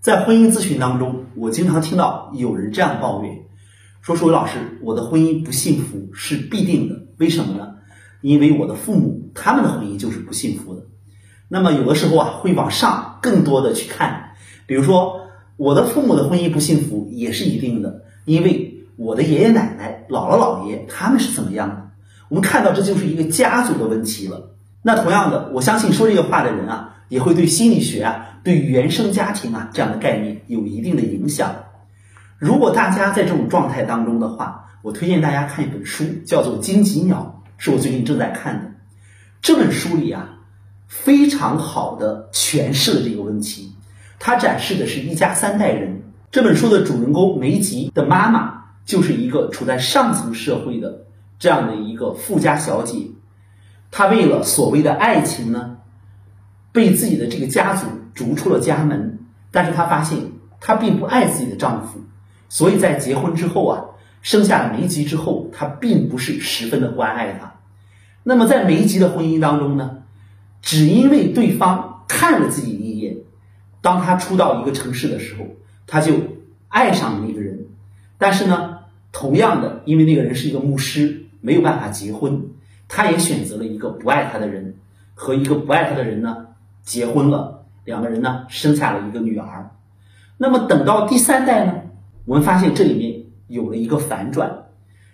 在婚姻咨询当中，我经常听到有人这样抱怨，说：“舒伟老师，我的婚姻不幸福是必定的，为什么呢？因为我的父母他们的婚姻就是不幸福的。那么有的时候啊，会往上更多的去看，比如说我的父母的婚姻不幸福也是一定的，因为我的爷爷奶奶、姥姥姥爷他们是怎么样的？我们看到这就是一个家族的问题了。那同样的，我相信说这个话的人啊。”也会对心理学啊、对原生家庭啊这样的概念有一定的影响。如果大家在这种状态当中的话，我推荐大家看一本书，叫做《荆棘鸟》，是我最近正在看的。这本书里啊，非常好的诠释了这个问题。它展示的是一家三代人。这本书的主人公梅吉的妈妈就是一个处在上层社会的这样的一个富家小姐，她为了所谓的爱情呢。被自己的这个家族逐出了家门，但是她发现她并不爱自己的丈夫，所以在结婚之后啊，生下了梅吉之后，她并不是十分的关爱他。那么在梅吉的婚姻当中呢，只因为对方看了自己一眼，当他初到一个城市的时候，他就爱上了那个人，但是呢，同样的，因为那个人是一个牧师，没有办法结婚，他也选择了一个不爱他的人，和一个不爱他的人呢。结婚了，两个人呢生下了一个女儿。那么等到第三代呢，我们发现这里面有了一个反转，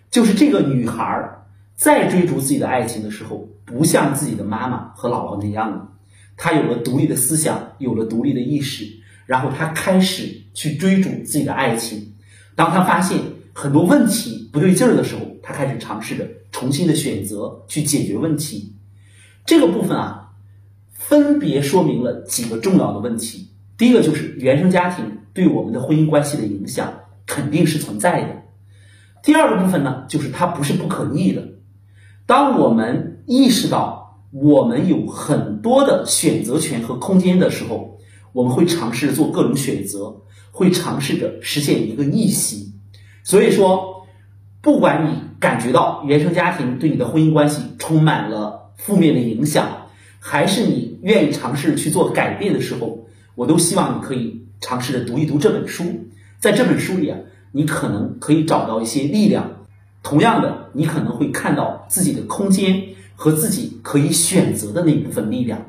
就是这个女孩在追逐自己的爱情的时候，不像自己的妈妈和姥姥那样了，她有了独立的思想，有了独立的意识，然后她开始去追逐自己的爱情。当她发现很多问题不对劲儿的时候，他开始尝试着重新的选择去解决问题。这个部分啊。分别说明了几个重要的问题。第一个就是原生家庭对我们的婚姻关系的影响肯定是存在的。第二个部分呢，就是它不是不可逆的。当我们意识到我们有很多的选择权和空间的时候，我们会尝试做各种选择，会尝试着实现一个逆袭。所以说，不管你感觉到原生家庭对你的婚姻关系充满了负面的影响。还是你愿意尝试去做改变的时候，我都希望你可以尝试着读一读这本书。在这本书里啊，你可能可以找到一些力量。同样的，你可能会看到自己的空间和自己可以选择的那一部分力量。